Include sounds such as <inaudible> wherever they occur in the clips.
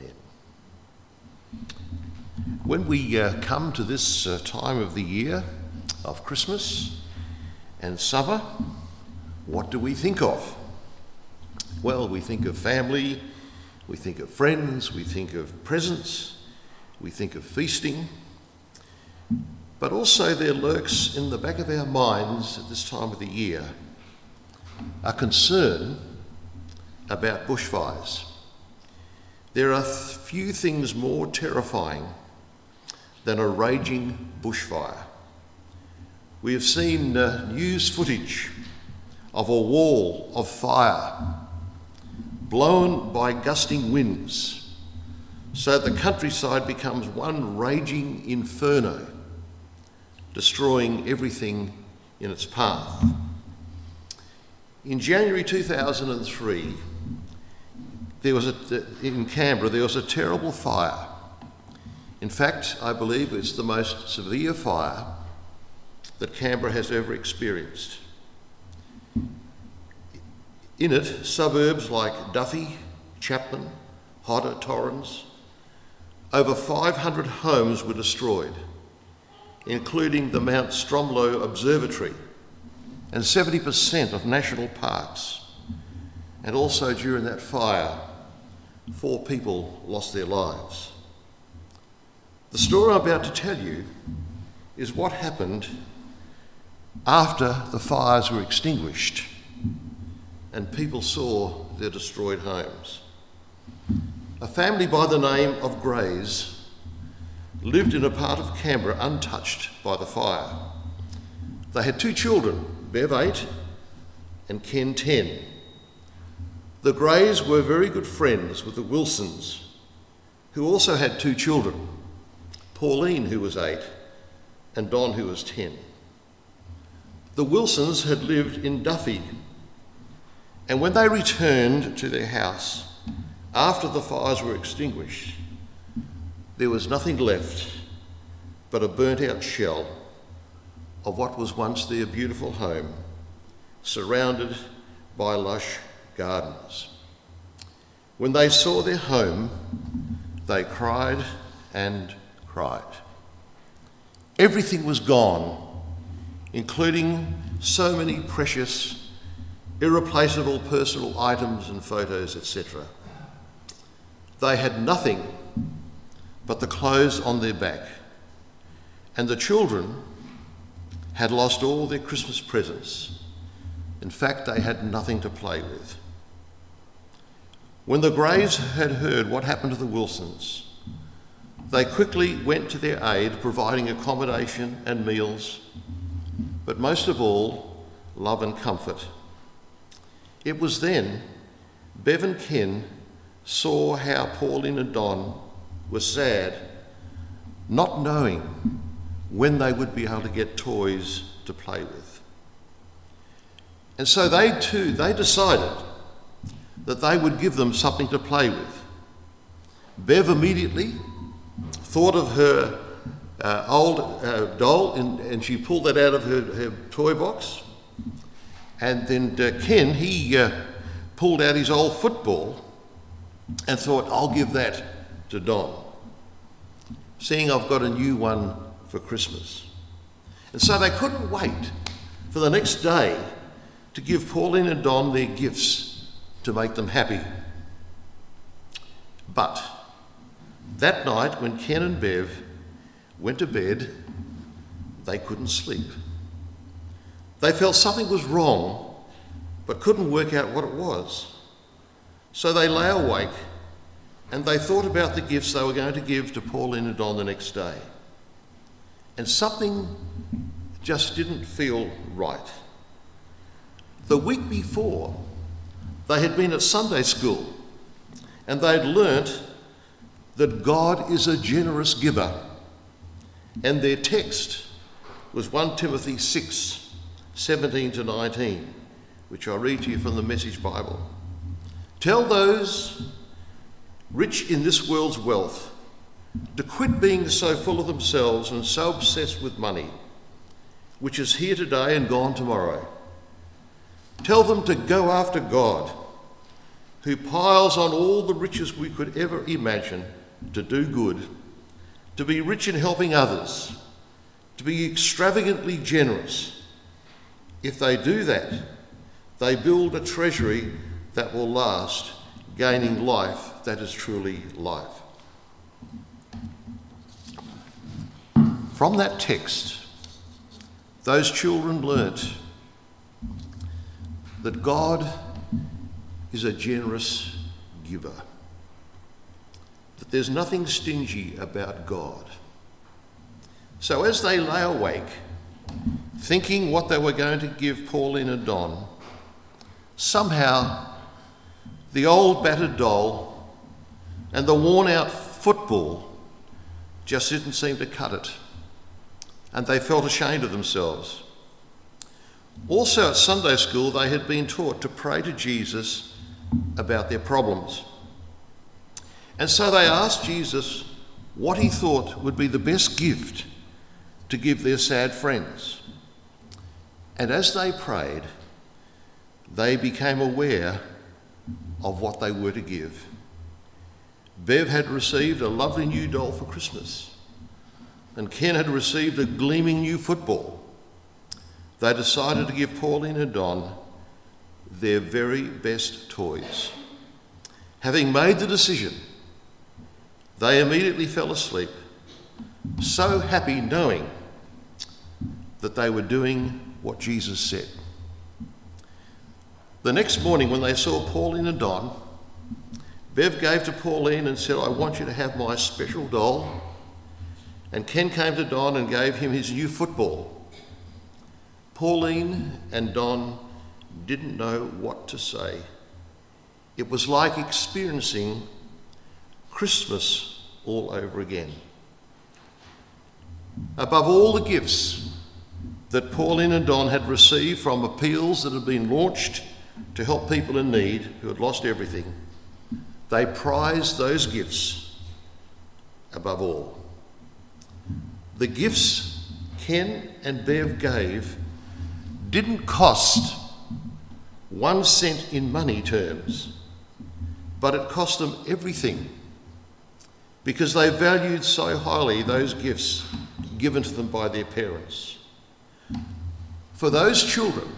Amen. When we uh, come to this uh, time of the year of Christmas and summer, what do we think of? Well, we think of family, we think of friends, we think of presents, we think of feasting. But also, there lurks in the back of our minds at this time of the year a concern about bushfires. There are few things more terrifying than a raging bushfire. We have seen uh, news footage of a wall of fire blown by gusting winds, so the countryside becomes one raging inferno, destroying everything in its path. In January 2003, there was a, in Canberra there was a terrible fire. In fact, I believe it's the most severe fire that Canberra has ever experienced. In it, suburbs like Duffy, Chapman, Holder, Torrens, over 500 homes were destroyed, including the Mount Stromlo Observatory and 70% of national parks. And also during that fire, four people lost their lives. The story I'm about to tell you is what happened after the fires were extinguished and people saw their destroyed homes. A family by the name of Greys lived in a part of Canberra untouched by the fire. They had two children, Bev 8 and Ken 10. The Greys were very good friends with the Wilsons, who also had two children, Pauline, who was 8, and Don, who was 10. The Wilsons had lived in Duffy and when they returned to their house after the fires were extinguished, there was nothing left but a burnt out shell of what was once their beautiful home, surrounded by lush gardens. When they saw their home, they cried and cried. Everything was gone, including so many precious irreplaceable personal items and photos, etc. They had nothing but the clothes on their back, and the children had lost all their Christmas presents. In fact, they had nothing to play with. When the Greys had heard what happened to the Wilsons, they quickly went to their aid, providing accommodation and meals, but most of all, love and comfort it was then Bev and Ken saw how Pauline and Don were sad, not knowing when they would be able to get toys to play with. And so they too, they decided that they would give them something to play with. Bev immediately thought of her uh, old uh, doll and, and she pulled that out of her, her toy box and then uh, Ken, he uh, pulled out his old football and thought, I'll give that to Don, seeing I've got a new one for Christmas. And so they couldn't wait for the next day to give Pauline and Don their gifts to make them happy. But that night, when Ken and Bev went to bed, they couldn't sleep. They felt something was wrong, but couldn't work out what it was. So they lay awake and they thought about the gifts they were going to give to Pauline and Don the next day. And something just didn't feel right. The week before, they had been at Sunday school and they'd learnt that God is a generous giver. And their text was 1 Timothy 6 17 to 19, which I'll read to you from the Message Bible. Tell those rich in this world's wealth to quit being so full of themselves and so obsessed with money, which is here today and gone tomorrow. Tell them to go after God, who piles on all the riches we could ever imagine to do good, to be rich in helping others, to be extravagantly generous. If they do that, they build a treasury that will last, gaining life that is truly life. From that text, those children learnt that God is a generous giver, that there's nothing stingy about God. So as they lay awake, thinking what they were going to give Pauline and Don, somehow the old battered doll and the worn out football just didn't seem to cut it. And they felt ashamed of themselves. Also, at Sunday school, they had been taught to pray to Jesus about their problems. And so they asked Jesus what he thought would be the best gift to give their sad friends. And as they prayed, they became aware of what they were to give. Bev had received a lovely new doll for Christmas, and Ken had received a gleaming new football. They decided to give Pauline and Don their very best toys. Having made the decision, they immediately fell asleep, so happy knowing that they were doing what Jesus said. The next morning, when they saw Pauline and Don, Bev gave to Pauline and said, I want you to have my special doll. And Ken came to Don and gave him his new football. Pauline and Don didn't know what to say. It was like experiencing Christmas all over again. Above all the gifts that Pauline and Don had received from appeals that had been launched to help people in need who had lost everything, they prized those gifts above all. The gifts Ken and Bev gave didn't cost one cent in money terms, but it cost them everything because they valued so highly those gifts given to them by their parents. For those children,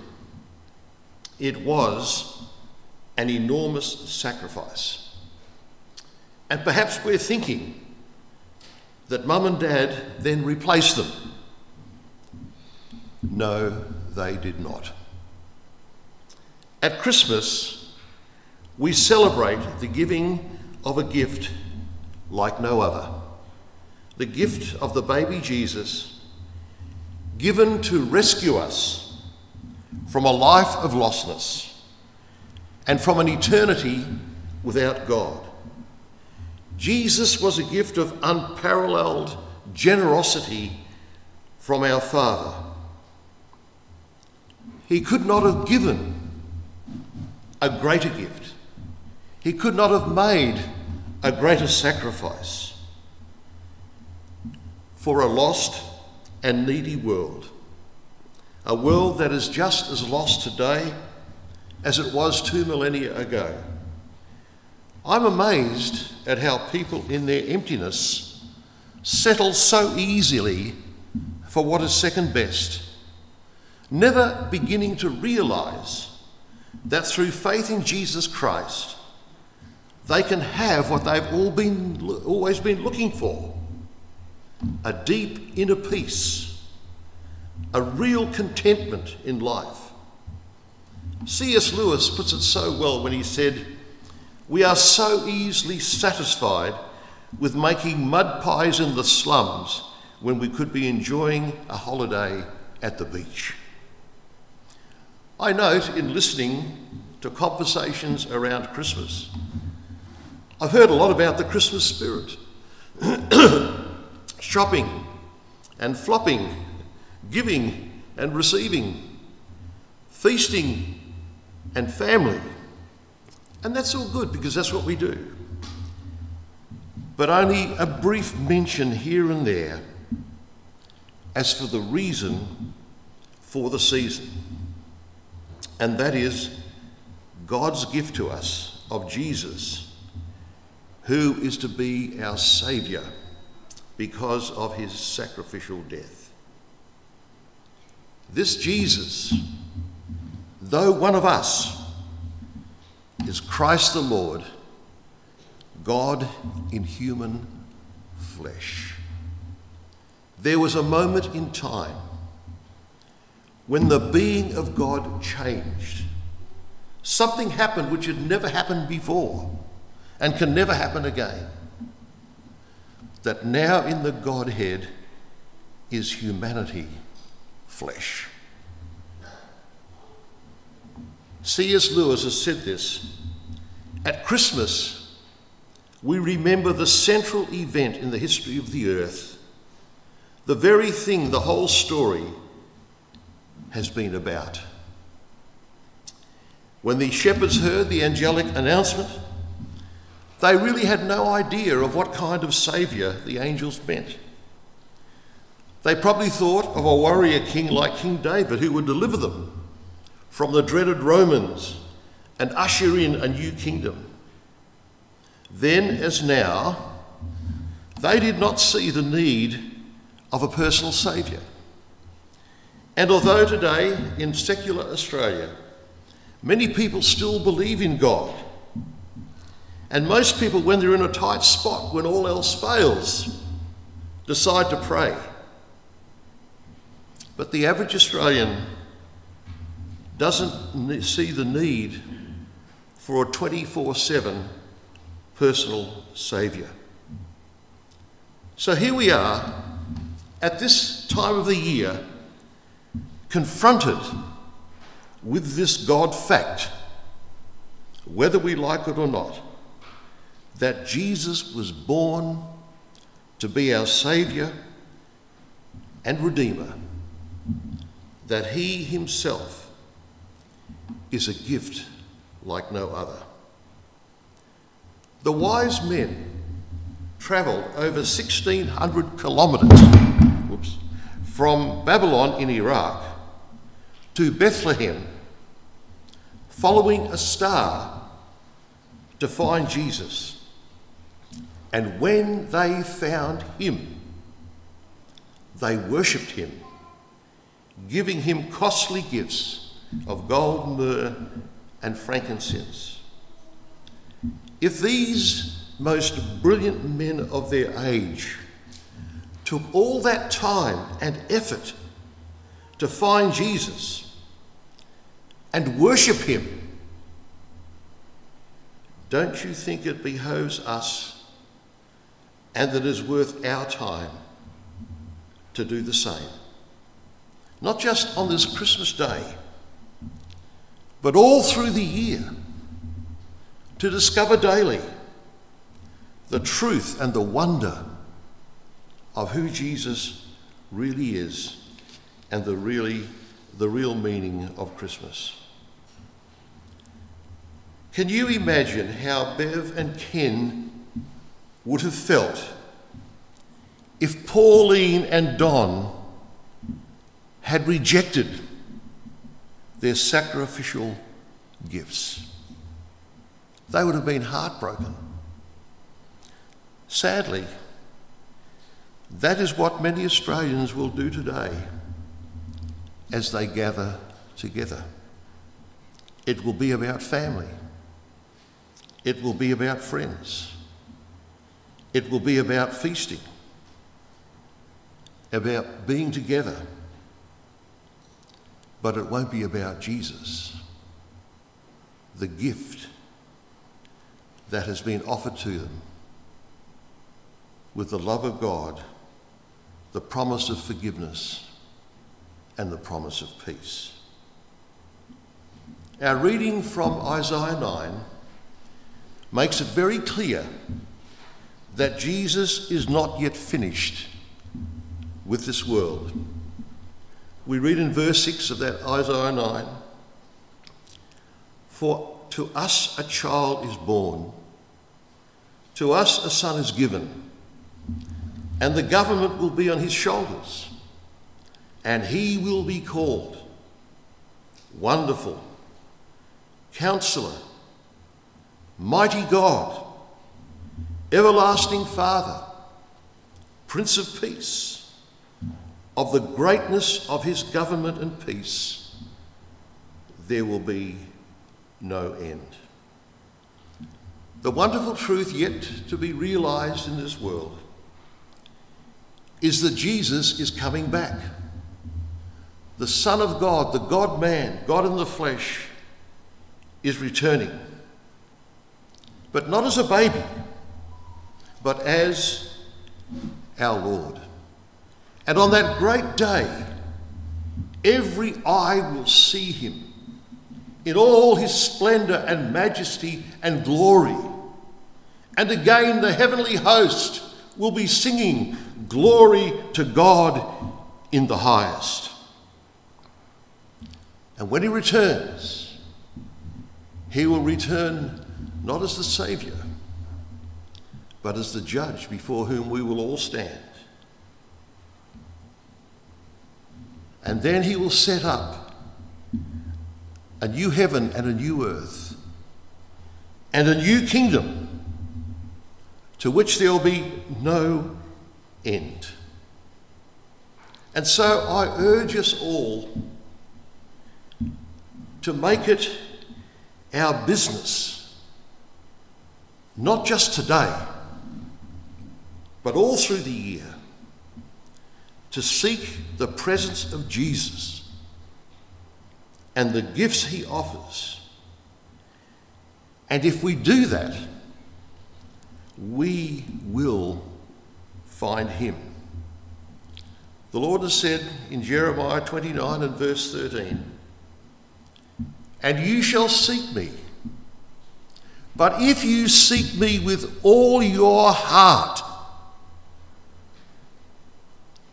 it was an enormous sacrifice. And perhaps we're thinking that mum and dad then replaced them. No, they did not. At Christmas, we celebrate the giving of a gift like no other the gift of the baby Jesus, given to rescue us from a life of lostness and from an eternity without God. Jesus was a gift of unparalleled generosity from our Father. He could not have given a greater gift, He could not have made a greater sacrifice for a lost and needy world a world that is just as lost today as it was two millennia ago. I'm amazed at how people in their emptiness settle so easily for what is second best, never beginning to realise that through faith in Jesus Christ, they can have what they've all been, always been looking for a deep inner peace a real contentment in life. C.S. Lewis puts it so well when he said, We are so easily satisfied with making mud pies in the slums when we could be enjoying a holiday at the beach. I note in listening to conversations around Christmas, I've heard a lot about the Christmas spirit <clears throat> shopping and flopping giving and receiving, feasting and family. And that's all good because that's what we do. But only a brief mention here and there as for the reason for the season. And that is God's gift to us of Jesus, who is to be our Saviour because of his sacrificial death. This Jesus, though one of us, is Christ the Lord, God in human flesh. There was a moment in time when the being of God changed. Something happened which had never happened before and can never happen again. That now in the Godhead is humanity, flesh. C.S. Lewis has said this. At Christmas, we remember the central event in the history of the earth, the very thing the whole story has been about. When the shepherds heard the angelic announcement, they really had no idea of what kind of saviour the angels meant. They probably thought of a warrior king like King David who would deliver them from the dreaded Romans and usher in a new kingdom. Then, as now, they did not see the need of a personal saviour. And although today in secular Australia, many people still believe in God, and most people, when they're in a tight spot, when all else fails, decide to pray. But the average Australian doesn't see the need for a 24 7 personal Saviour. So here we are at this time of the year confronted with this God fact, whether we like it or not, that Jesus was born to be our Saviour and Redeemer, that He Himself is a gift like no other. The wise men travelled over 1,600 kilometres from Babylon in Iraq to Bethlehem, following a star to find Jesus. And when they found him, they worshipped him, giving him costly gifts of gold, myrrh, and frankincense. If these most brilliant men of their age took all that time and effort to find Jesus and worship him, don't you think it behoves us and that it is worth our time to do the same? Not just on this Christmas day, but all through the year to discover daily the truth and the wonder of who Jesus really is and the really the real meaning of Christmas. Can you imagine how Bev and Ken would have felt if Pauline and Don had rejected their sacrificial gifts? They would have been heartbroken. Sadly, that is what many Australians will do today as they gather together. It will be about family. It will be about friends. It will be about feasting, about being together. But it won't be about Jesus, the gift that has been offered to them with the love of God the promise of forgiveness, and the promise of peace. Our reading from Isaiah 9 makes it very clear that Jesus is not yet finished with this world. We read in verse 6 of that Isaiah 9 For to us a child is born, to us a son is given and the government will be on his shoulders, and he will be called Wonderful, Counselor, mighty God, everlasting Father, Prince of Peace, of the greatness of his government and peace, there will be no end. The wonderful truth yet to be realized in this world is that Jesus is coming back. The Son of God, the God man, God in the flesh, is returning. But not as a baby, but as our Lord. And on that great day, every eye will see him in all his splendour and majesty and glory. And again, the heavenly host will be singing, Glory to God in the highest. And when he returns, he will return not as the Saviour, but as the judge before whom we will all stand. And then he will set up a new heaven and a new earth and a new kingdom to which there will be no end. And so I urge us all to make it our business, not just today, but all through the year, to seek the presence of Jesus and the gifts he offers. And if we do that, we will find him. The Lord has said in Jeremiah 29 and verse 13, And you shall seek me. But if you seek me with all your heart,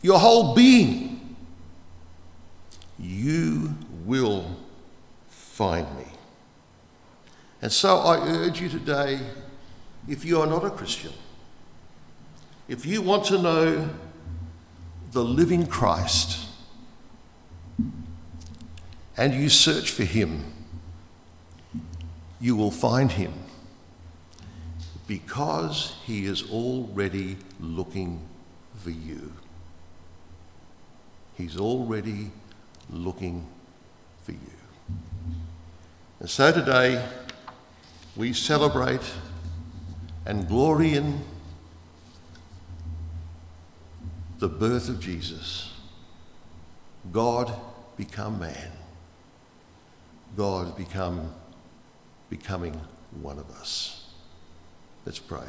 your whole being, you will find me. And so I urge you today, if you are not a Christian, if you want to know the living Christ and you search for him, you will find him because he is already looking for you. He's already looking for you. And so today we celebrate and glory in the birth of Jesus. God become man. God become becoming one of us. Let's pray.